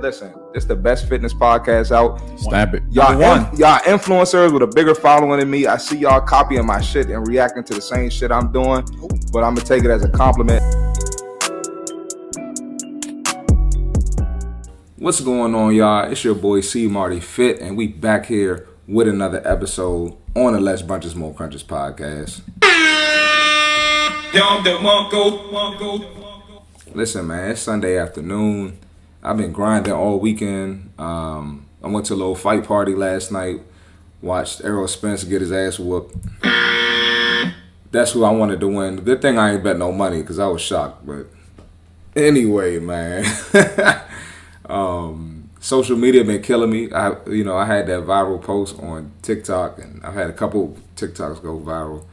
Listen, it's the best fitness podcast out. Stamp it. Y'all, Number one. y'all influencers with a bigger following than me. I see y'all copying my shit and reacting to the same shit I'm doing, but I'm gonna take it as a compliment. What's going on, y'all? It's your boy C Marty Fit, and we back here with another episode on the Less Brunches More Crunches podcast. Y'all that won't go, won't go, go. Listen, man, it's Sunday afternoon. I've been grinding all weekend. Um, I went to a little fight party last night. Watched Errol Spence get his ass whooped. That's who I wanted to win. Good thing I ain't bet no money because I was shocked. But anyway, man, um, social media been killing me. I, you know, I had that viral post on TikTok, and I've had a couple TikToks go viral.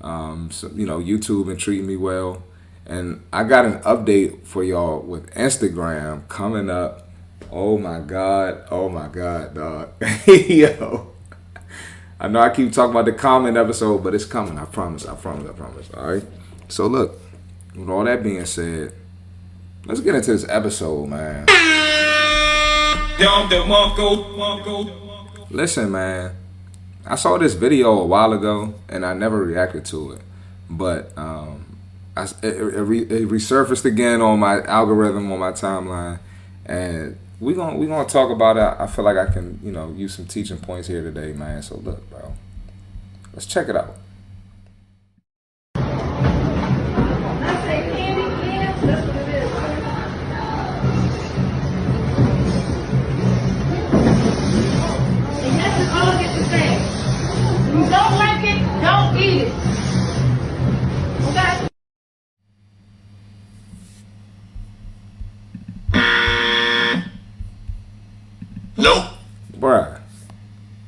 Um, so, you know, YouTube been treating me well. And I got an update for y'all with Instagram coming up. Oh my God. Oh my God, dog. Yo. I know I keep talking about the comment episode, but it's coming. I promise. I promise. I promise. All right. So, look, with all that being said, let's get into this episode, man. Listen, man. I saw this video a while ago, and I never reacted to it. But um, I, it, it, it resurfaced again on my algorithm on my timeline, and we gonna we gonna talk about it. I feel like I can you know use some teaching points here today, man. So look, bro, let's check it out.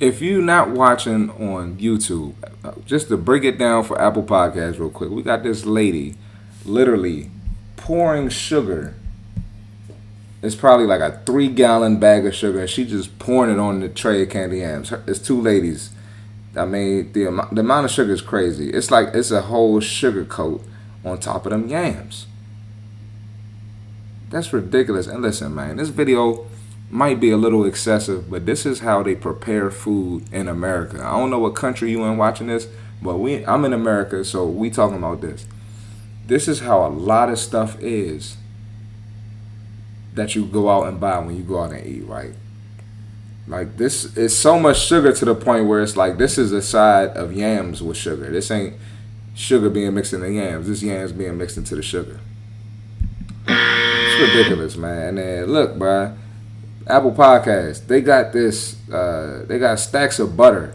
If you're not watching on YouTube, just to break it down for Apple Podcasts real quick, we got this lady literally pouring sugar. It's probably like a three gallon bag of sugar, and she just pouring it on the tray of candy yams. It's two ladies. I mean, the the amount of sugar is crazy. It's like it's a whole sugar coat on top of them yams. That's ridiculous. And listen, man, this video might be a little excessive, but this is how they prepare food in America. I don't know what country you in watching this, but we I'm in America, so we talking about this. This is how a lot of stuff is that you go out and buy when you go out and eat, right? Like this is so much sugar to the point where it's like this is a side of yams with sugar. This ain't sugar being mixed into yams. This yams being mixed into the sugar. It's ridiculous, man. And look, bruh, Apple Podcast, they got this, uh, they got stacks of butter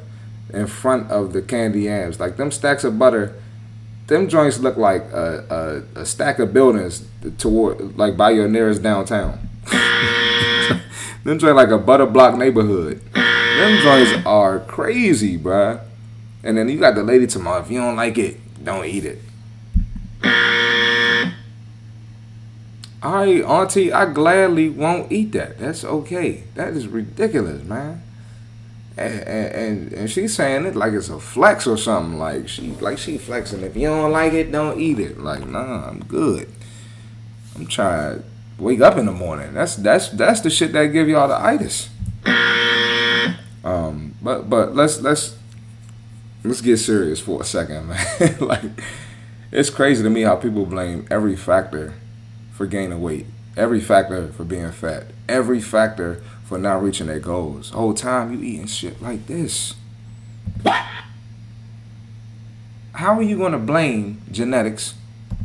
in front of the candy yams. Like them stacks of butter, them joints look like a, a, a stack of buildings toward, like by your nearest downtown. them joints like a butter block neighborhood. Them joints are crazy, bruh. And then you got the lady tomorrow. If you don't like it, don't eat it. All right, Auntie, I gladly won't eat that. That's okay. That is ridiculous, man. And, and and she's saying it like it's a flex or something. Like she like she flexing. If you don't like it, don't eat it. Like nah, I'm good. I'm trying to wake up in the morning. That's that's that's the shit that give y'all the itis. Um, but but let's let's let's get serious for a second, man. like it's crazy to me how people blame every factor for gaining weight, every factor for being fat, every factor for not reaching their goals. Whole time you eating shit like this. How are you gonna blame genetics?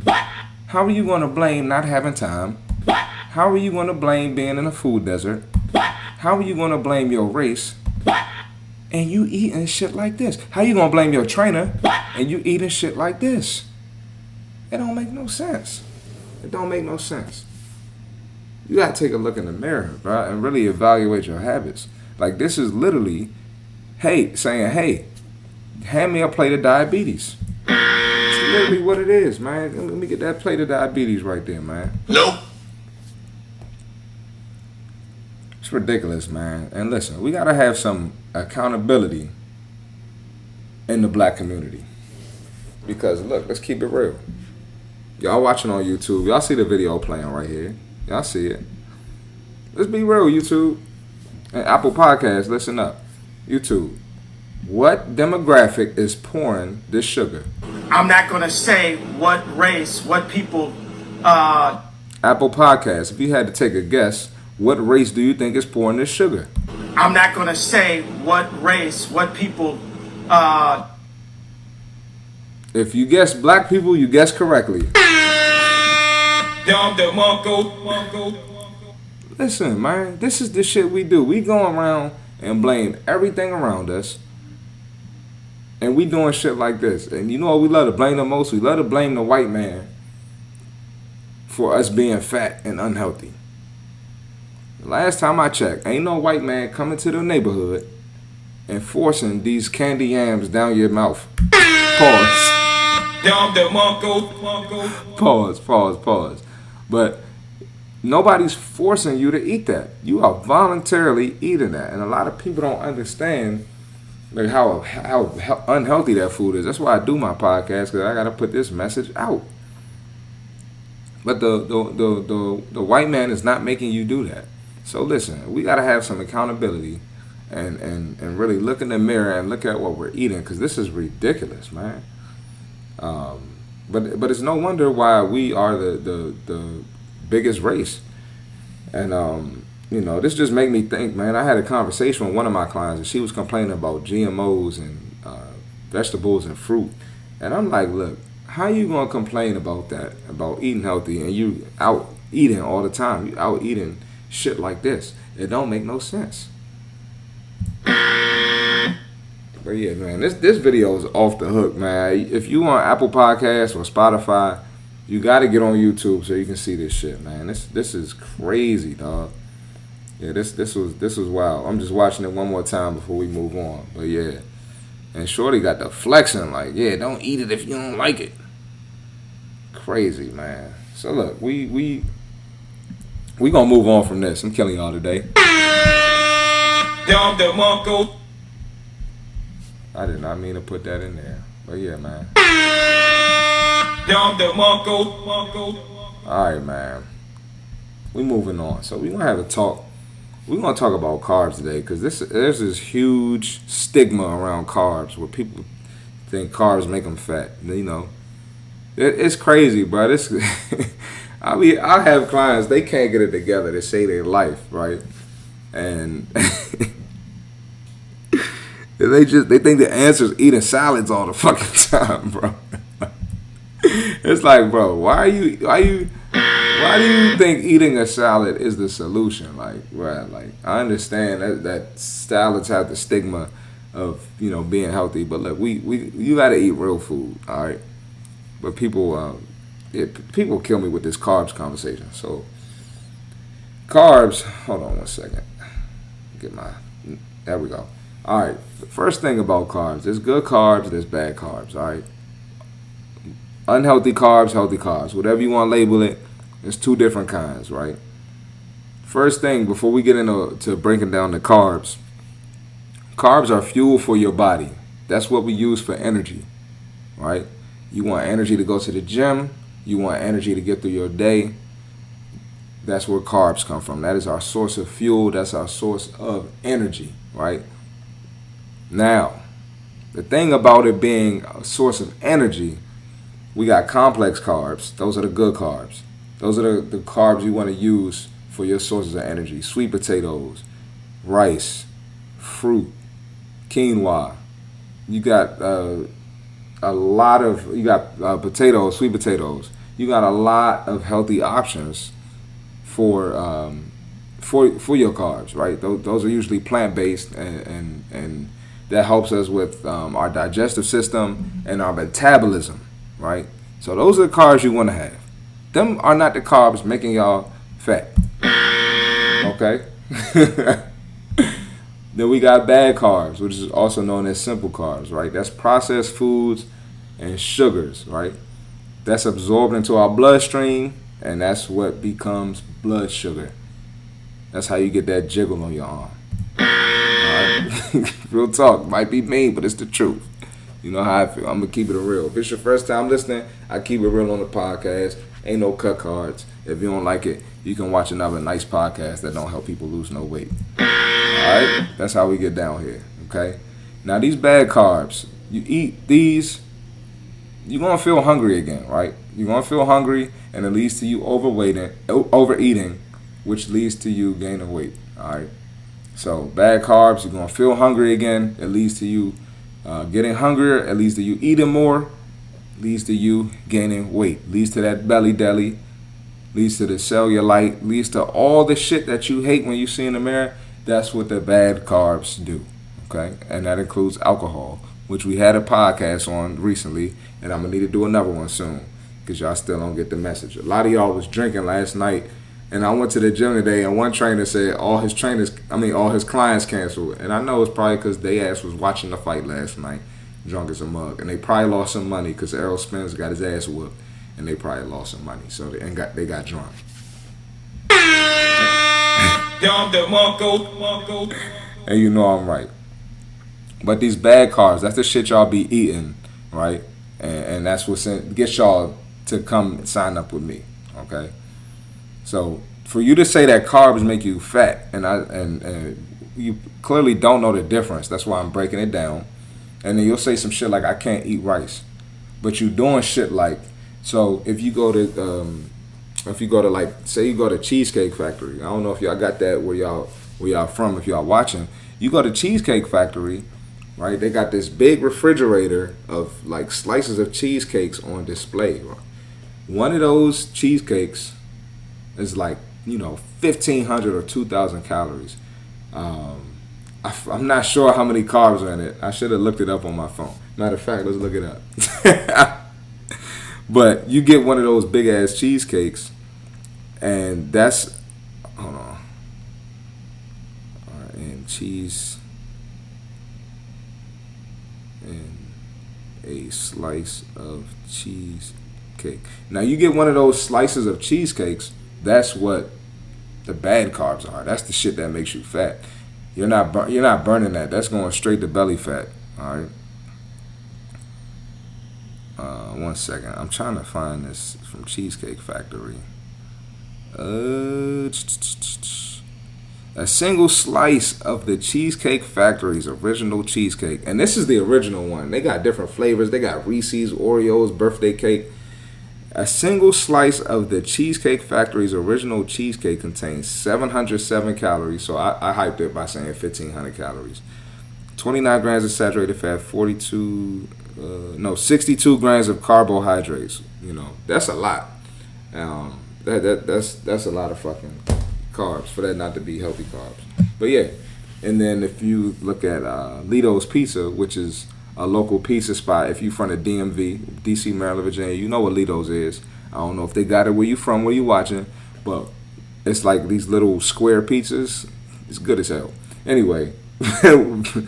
How are you gonna blame not having time? How are you gonna blame being in a food desert? How are you gonna blame your race? And you eating shit like this. How you gonna blame your trainer and you eating shit like this? It don't make no sense. It don't make no sense. You gotta take a look in the mirror, bro, and really evaluate your habits. Like this is literally, hey, saying, hey, hand me a plate of diabetes. It's literally what it is, man. Let me get that plate of diabetes right there, man. Nope. It's ridiculous, man. And listen, we gotta have some accountability in the black community. Because look, let's keep it real. Y'all watching on YouTube, y'all see the video playing right here. Y'all see it. Let's be real, YouTube. And Apple Podcasts, listen up. YouTube. What demographic is pouring this sugar? I'm not going to say what race, what people. Uh, Apple Podcasts, if you had to take a guess, what race do you think is pouring this sugar? I'm not going to say what race, what people. Uh, If you guess black people, you guess correctly. Dom DeMarco, Marco, Listen, man, this is the shit we do. We go around and blame everything around us. And we doing shit like this. And you know what we love to blame the most? We love to blame the white man for us being fat and unhealthy. Last time I checked, ain't no white man coming to the neighborhood and forcing these candy yams down your mouth. Pause. Dom DeMarco, Marco, Pause, pause, pause. But nobody's forcing you to eat that. You are voluntarily eating that, and a lot of people don't understand like how how, how unhealthy that food is. That's why I do my podcast because I got to put this message out. But the the, the the the white man is not making you do that. So listen, we got to have some accountability. And, and, and really look in the mirror and look at what we're eating because this is ridiculous, man. Um, but but it's no wonder why we are the the, the biggest race. And um, you know, this just made me think, man. I had a conversation with one of my clients, and she was complaining about GMOs and uh, vegetables and fruit. And I'm like, look, how you gonna complain about that, about eating healthy, and you out eating all the time? You out eating shit like this? It don't make no sense. But yeah, man, this this video is off the hook, man. If you on Apple Podcasts or Spotify, you got to get on YouTube so you can see this shit, man. This this is crazy, dog. Yeah, this this was this was wild. I'm just watching it one more time before we move on. But yeah, and Shorty got the flexing like, yeah, don't eat it if you don't like it. Crazy, man. So look, we we we gonna move on from this. I'm killing y'all today. Dom DeMarco, I did not mean to put that in there, but yeah, man. Dom DeMarco, All right, man. We moving on. So we gonna have a talk. We gonna talk about carbs today because this there's this huge stigma around carbs where people think carbs make them fat. You know, it, it's crazy, bro. This I mean, I have clients they can't get it together to say their life right, and they just they think the answer is eating salads all the fucking time, bro. it's like, bro, why are you why you why do you think eating a salad is the solution? Like, right, like I understand that that salads have the stigma of, you know, being healthy, but look, we, we you gotta eat real food, all right? But people um people kill me with this carbs conversation. So carbs, hold on one second. Get my there we go. All right. The first thing about carbs, there's good carbs, there's bad carbs, all right? unhealthy carbs, healthy carbs, whatever you want to label it. There's two different kinds, right? First thing, before we get into to breaking down the carbs, carbs are fuel for your body. That's what we use for energy, right? You want energy to go to the gym. You want energy to get through your day. That's where carbs come from. That is our source of fuel. That's our source of energy, right? Now, the thing about it being a source of energy we got complex carbs. Those are the good carbs. Those are the, the carbs you want to use for your sources of energy. Sweet potatoes, rice, fruit, quinoa. You got uh, a lot of you got uh, potatoes, sweet potatoes. You got a lot of healthy options for um, for for your carbs, right? Those, those are usually plant based and, and and that helps us with um, our digestive system and our metabolism right? So those are the carbs you want to have. Them are not the carbs making y'all fat. Okay? then we got bad carbs, which is also known as simple carbs, right? That's processed foods and sugars, right? That's absorbed into our bloodstream, and that's what becomes blood sugar. That's how you get that jiggle on your arm. Real talk. Might be mean, but it's the truth. You know how I feel. I'm gonna keep it real. If it's your first time listening, I keep it real on the podcast. Ain't no cut cards. If you don't like it, you can watch another nice podcast that don't help people lose no weight. All right, that's how we get down here. Okay. Now these bad carbs, you eat these, you're gonna feel hungry again, right? You're gonna feel hungry, and it leads to you overweighting, overeating, which leads to you gaining weight. All right. So bad carbs, you're gonna feel hungry again. It leads to you uh, getting hungrier. It leads to you eating more. Leads to you gaining weight. Leads to that belly deli. Leads to the cellulite. Leads to all the shit that you hate when you see in the mirror. That's what the bad carbs do. Okay, and that includes alcohol, which we had a podcast on recently, and I'm gonna need to do another one soon because y'all still don't get the message. A lot of y'all was drinking last night and I went to the gym today, and one trainer said all his trainers, I mean, all his clients canceled. And I know it's probably because they ass was watching the fight last night, drunk as a mug, and they probably lost some money because Errol Spence got his ass whooped, and they probably lost some money, so they and got they got drunk. And you know I'm right. But these bad carbs, that's the shit y'all be eating, right? And, and that's what gets y'all to come sign up with me, okay? So for you to say that carbs make you fat, and I and, and you clearly don't know the difference. That's why I'm breaking it down. And then you'll say some shit like I can't eat rice, but you doing shit like so. If you go to um, if you go to like say you go to Cheesecake Factory, I don't know if y'all got that where y'all where y'all from. If y'all watching, you go to Cheesecake Factory, right? They got this big refrigerator of like slices of cheesecakes on display. One of those cheesecakes is like you know 1500 or 2000 calories. Um, I, am not sure how many carbs are in it. I should have looked it up on my phone. Matter of fact let's look it up. But you get one of those big ass cheesecakes and that's hold on. Right, and cheese. And a slice of cheesecake. Now you get one of those slices of cheesecakes that's what the bad carbs are. That's the shit that makes you fat. You're not bur- you're not burning that. That's going straight to belly fat. All right. Uh, one second. I'm trying to find this from Cheesecake Factory. Uh, a single slice of the Cheesecake Factory's original cheesecake, and this is the original one. They got different flavors. They got Reese's, Oreos, birthday cake. A single slice of the Cheesecake Factory's original cheesecake contains 707 calories, so I, I hyped it by saying 1500 calories. 29 grams of saturated fat, 42, uh, no, 62 grams of carbohydrates. You know, that's a lot. Um, that, that that's that's a lot of fucking carbs for that not to be healthy carbs. But yeah, and then if you look at uh, Ledo's Pizza, which is a local pizza spot. If you from the DMV, DC, Maryland, Virginia, you know what Ledo's is. I don't know if they got it where you from, where you watching, but it's like these little square pizzas. It's good as hell. Anyway, them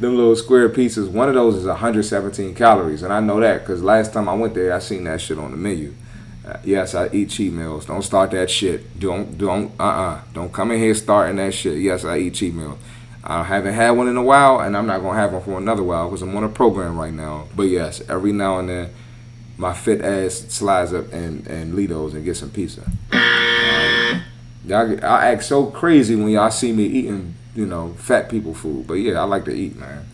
little square pizzas. One of those is 117 calories, and I know that because last time I went there, I seen that shit on the menu. Uh, yes, I eat cheat meals. Don't start that shit. Don't don't uh uh-uh. uh. do not come in here starting that shit. Yes, I eat cheat meals. I haven't had one in a while, and I'm not gonna have one for another while because I'm on a program right now. But yes, every now and then, my fit ass slides up and and Ledo's and get some pizza. Um, y'all, I act so crazy when y'all see me eating, you know, fat people food. But yeah, I like to eat, man.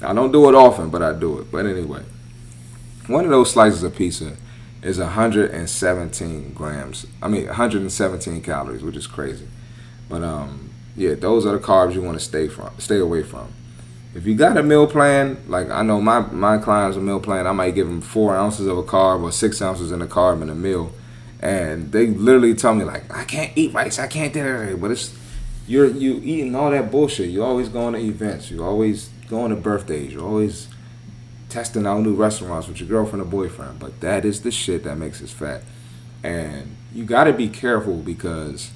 I don't do it often, but I do it. But anyway, one of those slices of pizza is 117 grams. I mean, 117 calories, which is crazy. But um, yeah, those are the carbs you want to stay from, stay away from. If you got a meal plan, like I know my my clients a meal plan, I might give them four ounces of a carb or six ounces in a carb in a meal, and they literally tell me like I can't eat rice, I can't do that, but it's you're you eating all that bullshit. You always going to events, you always going to birthdays, you're always testing out new restaurants with your girlfriend or boyfriend. But that is the shit that makes us fat, and you got to be careful because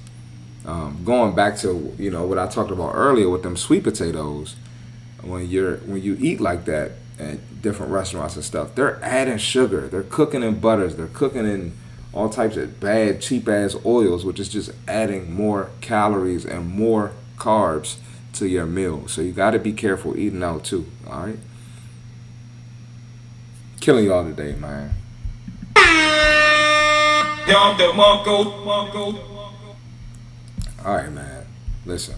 um, going back to you know what I talked about earlier with them sweet potatoes, when you're when you eat like that at different restaurants and stuff, they're adding sugar, they're cooking in butters, they're cooking in all types of bad cheap ass oils, which is just adding more calories and more carbs to your meal. So you got to be careful eating out too. All right, killing y'all today, man. All right, man. Listen.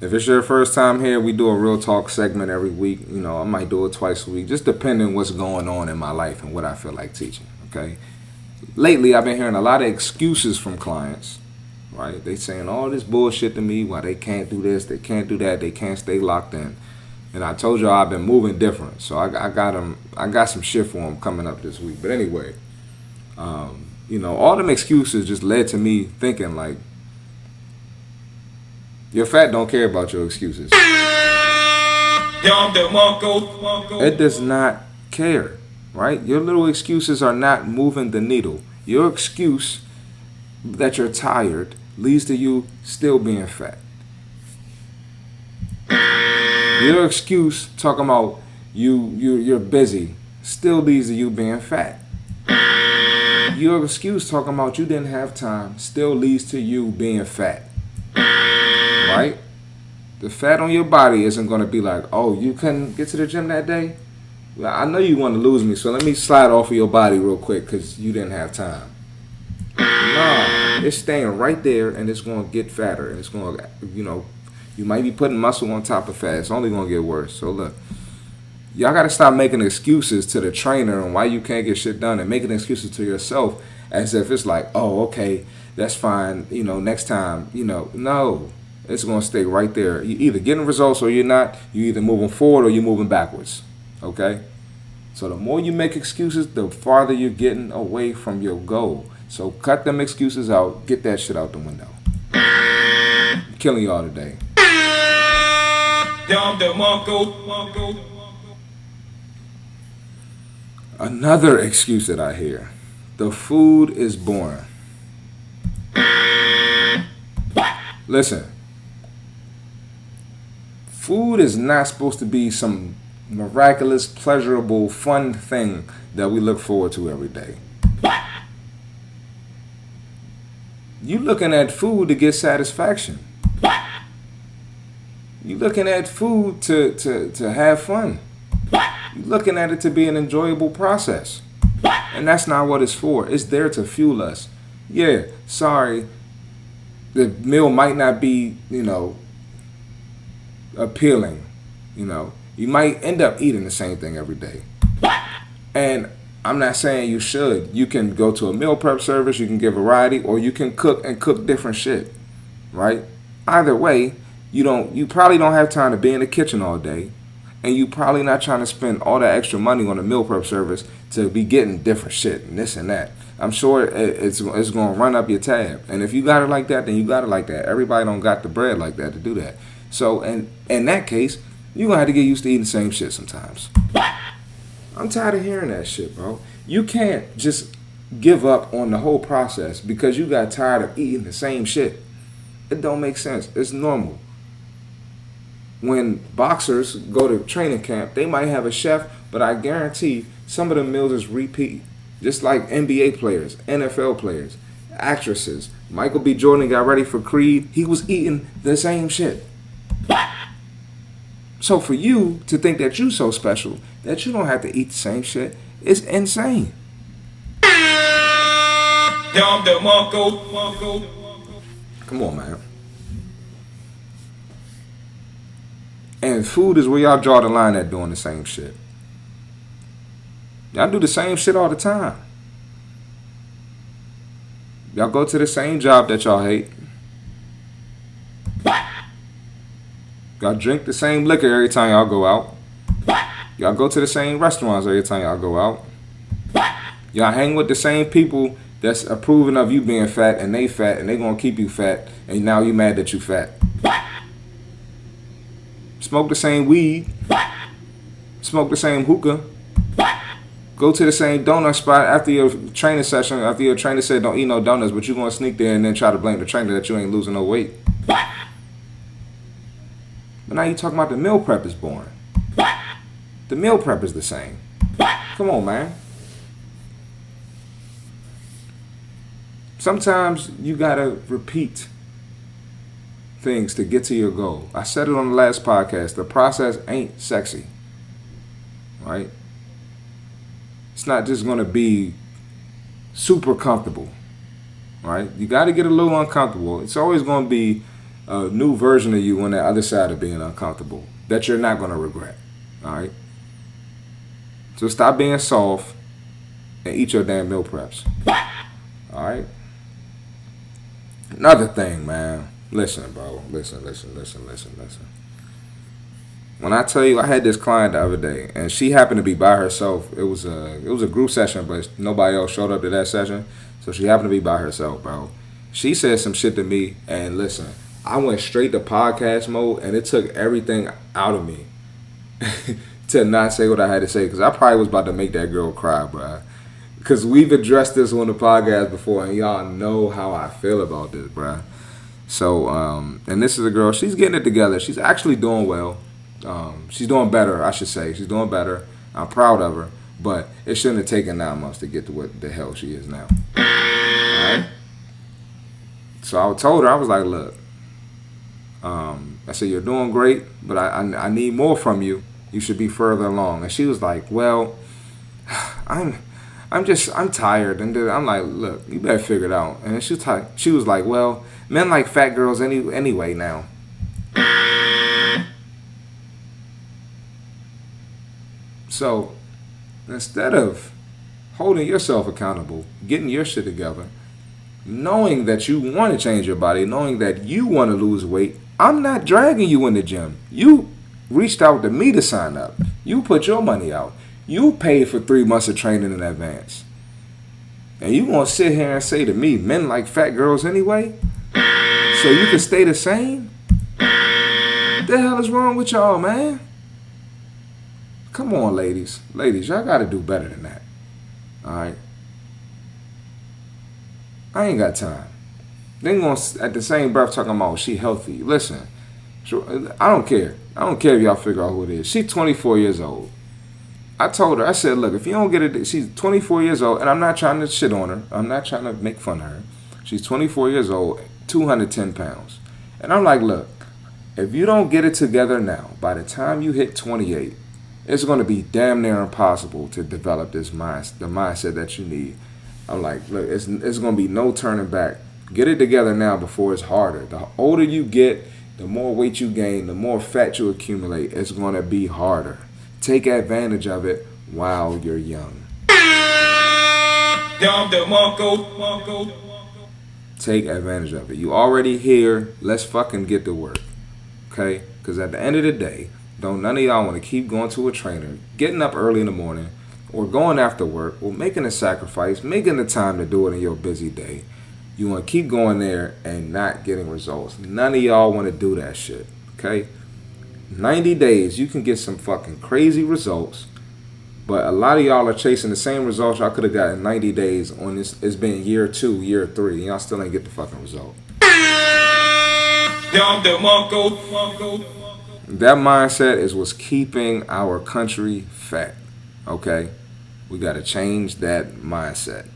If it's your first time here, we do a real talk segment every week. You know, I might do it twice a week, just depending what's going on in my life and what I feel like teaching. Okay. Lately, I've been hearing a lot of excuses from clients. Right? They saying all this bullshit to me. Why they can't do this, they can't do that, they can't stay locked in. And I told y'all I've been moving different, so I, I got them. I got some shit for them coming up this week. But anyway, um, you know, all them excuses just led to me thinking like, your fat don't care about your excuses. It does not care, right? Your little excuses are not moving the needle. Your excuse that you're tired leads to you still being fat. Your excuse talking about you you you're busy still leads to you being fat. Your excuse talking about you didn't have time still leads to you being fat. Right? The fat on your body isn't going to be like, oh, you couldn't get to the gym that day? Well, I know you want to lose me, so let me slide off of your body real quick because you didn't have time. Nah, it's staying right there and it's going to get fatter. And it's going to, you know, you might be putting muscle on top of fat. It's only going to get worse. So look, y'all got to stop making excuses to the trainer and why you can't get shit done and making excuses to yourself as if it's like, oh, okay, that's fine. You know, next time, you know, no, it's going to stay right there. You either getting results or you're not. You're either moving forward or you're moving backwards. Okay? So the more you make excuses, the farther you're getting away from your goal. So cut them excuses out. Get that shit out the window. I'm killing y'all today. Marco. Another excuse that I hear. The food is boring. Listen. Food is not supposed to be some miraculous, pleasurable, fun thing that we look forward to every day. You're looking at food to get satisfaction. You're looking at food to, to, to have fun. Looking at it to be an enjoyable process. And that's not what it's for. It's there to fuel us. Yeah, sorry. The meal might not be, you know, appealing. You know, you might end up eating the same thing every day. And I'm not saying you should. You can go to a meal prep service, you can get variety, or you can cook and cook different shit. Right? Either way, you don't you probably don't have time to be in the kitchen all day. And you probably not trying to spend all that extra money on a meal prep service to be getting different shit and this and that. I'm sure it's it's gonna run up your tab. And if you got it like that, then you got it like that. Everybody don't got the bread like that to do that. So in in that case, you gonna have to get used to eating the same shit sometimes. I'm tired of hearing that shit, bro. You can't just give up on the whole process because you got tired of eating the same shit. It don't make sense. It's normal. When boxers go to training camp, they might have a chef, but I guarantee some of the meals is repeat. Just like NBA players, NFL players, actresses. Michael B. Jordan got ready for Creed. He was eating the same shit. So for you to think that you so special that you don't have to eat the same shit is insane. Dom DeMarco, Marco. Come on, man. And food is where y'all draw the line at doing the same shit. Y'all do the same shit all the time. Y'all go to the same job that y'all hate. Y'all drink the same liquor every time y'all go out. Y'all go to the same restaurants every time y'all go out. Y'all hang with the same people that's approving of you being fat and they fat and they gonna keep you fat and now you mad that you fat. Smoke the same weed. Smoke the same hookah. Go to the same donut spot after your training session, after your trainer said don't eat no donuts, but you gonna sneak there and then try to blame the trainer that you ain't losing no weight. But now you talking about the meal prep is boring. The meal prep is the same. Come on, man. Sometimes you gotta repeat things to get to your goal. I said it on the last podcast. The process ain't sexy. Right? It's not just gonna be super comfortable. Right? You got to get a little uncomfortable. It's always going to be a new version of you on the other side of being uncomfortable that you're not going to regret. All right? So stop being soft and eat your damn meal preps. All right? Another thing, man. Listen, bro. Listen, listen, listen, listen, listen. When I tell you, I had this client the other day, and she happened to be by herself. It was a it was a group session, but nobody else showed up to that session, so she happened to be by herself, bro. She said some shit to me, and listen, I went straight to podcast mode, and it took everything out of me to not say what I had to say, because I probably was about to make that girl cry, bro. Because we've addressed this on the podcast before, and y'all know how I feel about this, bro. So, um, and this is a girl. She's getting it together. She's actually doing well. Um, she's doing better, I should say. She's doing better. I'm proud of her, but it shouldn't have taken nine months to get to what the hell she is now. Alright? So I told her, I was like, look, um, I said, you're doing great, but I, I, I need more from you. You should be further along. And she was like, well, I'm. I'm just I'm tired, and I'm like, look, you better figure it out. And she was like, she was like, well, men like fat girls any anyway now. So instead of holding yourself accountable, getting your shit together, knowing that you want to change your body, knowing that you want to lose weight, I'm not dragging you in the gym. You reached out to me to sign up. You put your money out. You paid for three months of training in advance. And you gonna sit here and say to me, men like fat girls anyway? So you can stay the same? What the hell is wrong with y'all, man? Come on, ladies. Ladies, y'all gotta do better than that. Alright? I ain't got time. Then gonna at the same breath talking about she healthy. Listen, I don't care. I don't care if y'all figure out who it is. She's 24 years old. I told her, I said, look, if you don't get it, she's 24 years old, and I'm not trying to shit on her. I'm not trying to make fun of her. She's 24 years old, 210 pounds. And I'm like, look, if you don't get it together now, by the time you hit 28, it's going to be damn near impossible to develop this mind, the mindset that you need. I'm like, look, it's, it's going to be no turning back. Get it together now before it's harder. The older you get, the more weight you gain, the more fat you accumulate. It's going to be harder. Take advantage of it while you're young. Take advantage of it. You already here. Let's fucking get to work. Okay? Because at the end of the day, don't none of y'all want to keep going to a trainer, getting up early in the morning, or going after work, or making a sacrifice, making the time to do it in your busy day. You want to keep going there and not getting results. None of y'all want to do that shit. Okay? 90 days, you can get some fucking crazy results. But a lot of y'all are chasing the same results y'all could have got in 90 days on this. It's been year two, year three, and y'all still ain't get the fucking result. That mindset is what's keeping our country fat. Okay? We got to change that mindset.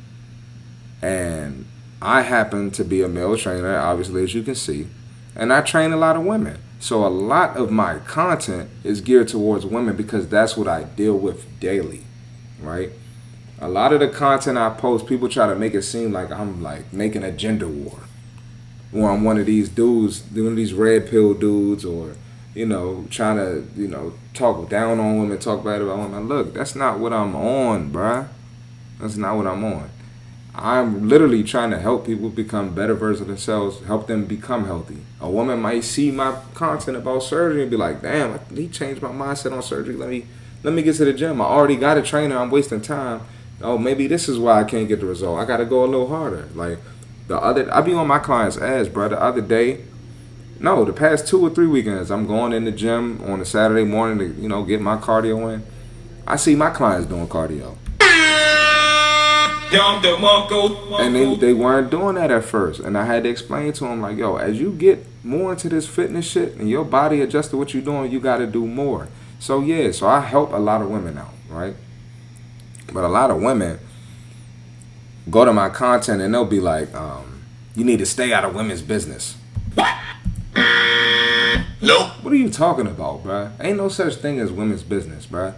And I happen to be a male trainer, obviously, as you can see. And I train a lot of women. So a lot of my content is geared towards women because that's what I deal with daily, right? A lot of the content I post, people try to make it seem like I'm like making a gender war, or I'm one of these dudes, one of these red pill dudes, or you know, trying to you know talk down on women, talk bad about women. Look, that's not what I'm on, bruh. That's not what I'm on. I'm literally trying to help people become better versions of themselves, help them become healthy. A woman might see my content about surgery and be like, "Damn, he changed my mindset on surgery. Let me let me get to the gym. I already got a trainer. I'm wasting time. Oh, maybe this is why I can't get the result. I got to go a little harder. Like the other, I be on my client's ass, bro. The other day, no, the past two or three weekends, I'm going in the gym on a Saturday morning to you know get my cardio in. I see my clients doing cardio. And they, they weren't doing that at first. And I had to explain to them, like, yo, as you get more into this fitness shit and your body adjusts to what you're doing, you got to do more. So, yeah, so I help a lot of women out, right? But a lot of women go to my content and they'll be like, um, you need to stay out of women's business. What? No. What are you talking about, bruh? Ain't no such thing as women's business, bruh.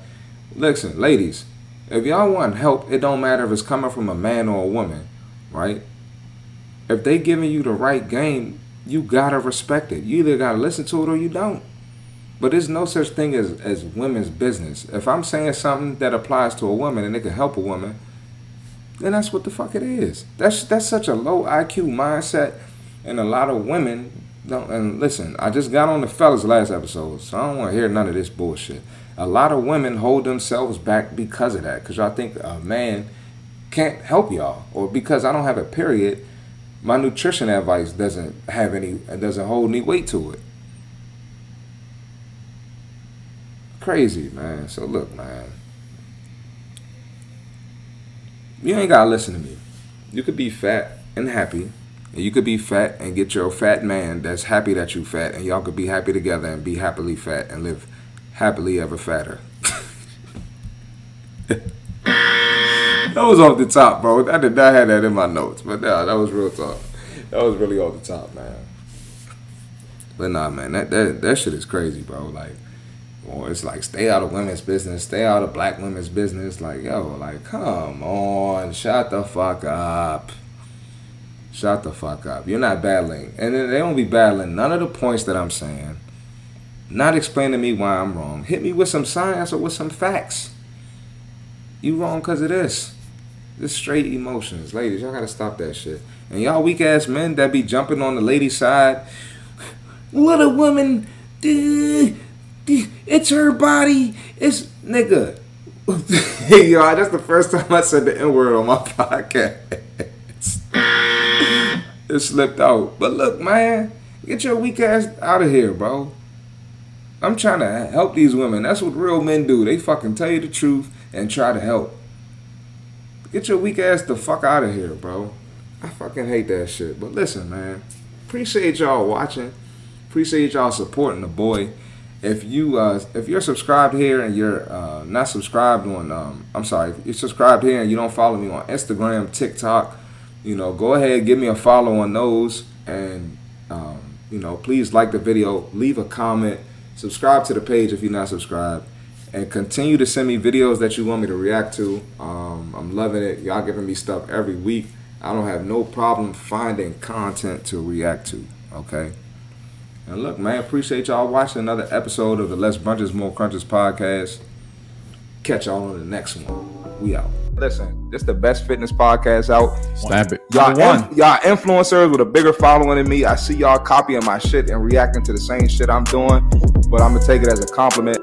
Listen, ladies, If y'all want help, it don't matter if it's coming from a man or a woman, right? If they giving you the right game, you gotta respect it. You either gotta listen to it or you don't. But there's no such thing as, as women's business. If I'm saying something that applies to a woman and it can help a woman, then that's what the fuck it is. That's that's such a low IQ mindset, and a lot of women don't. And listen, I just got on the fellas last episode, so I don't want to hear none of this bullshit. A lot of women hold themselves back because of that, because y'all think a man can't help y'all, or because I don't have a period, my nutrition advice doesn't have any, doesn't hold any weight to it. Crazy man. So look, man you ain't gotta listen to me. You could be fat and happy. And you could be fat and get your fat man that's happy that you fat, and y'all could be happy together and be happily fat and live happily ever fatter. that was off the top, bro. I did not have that in my notes, but nah, that was real talk. That was really off the top, man. But nah, man, that that that shit is crazy, bro. Like or it's like stay out of women's business, stay out of black women's business. Like, yo, like, come on, shut the fuck up. Shut the fuck up. You're not battling. And they don't be battling none of the points that I'm saying. Not explaining to me why I'm wrong. Hit me with some science or with some facts. You wrong because of this. This straight emotions. Ladies, y'all gotta stop that shit. And y'all weak ass men that be jumping on the lady side. What a woman. it's her body. It's nigga. hey, y'all, that's the first time I said the N word on my podcast. it slipped out. But look, man, get your weak ass out of here, bro. I'm trying to help these women. That's what real men do. They fucking tell you the truth and try to help. Get your weak ass the fuck out of here, bro. I fucking hate that shit. But listen, man. Appreciate y'all watching. Appreciate y'all supporting the boy if you uh, if you're subscribed here and you're uh, not subscribed on um, I'm sorry if you're subscribed here and you don't follow me on Instagram TikTok you know go ahead give me a follow on those and um, you know please like the video leave a comment subscribe to the page if you're not subscribed and continue to send me videos that you want me to react to um, I'm loving it y'all giving me stuff every week I don't have no problem finding content to react to okay and look, man, appreciate y'all watching another episode of the Less Brunches, More Crunches podcast. Catch y'all on the next one. We out. Listen, this is the best fitness podcast out. Stamp it. Y'all, inf- y'all influencers with a bigger following than me. I see y'all copying my shit and reacting to the same shit I'm doing, but I'm gonna take it as a compliment.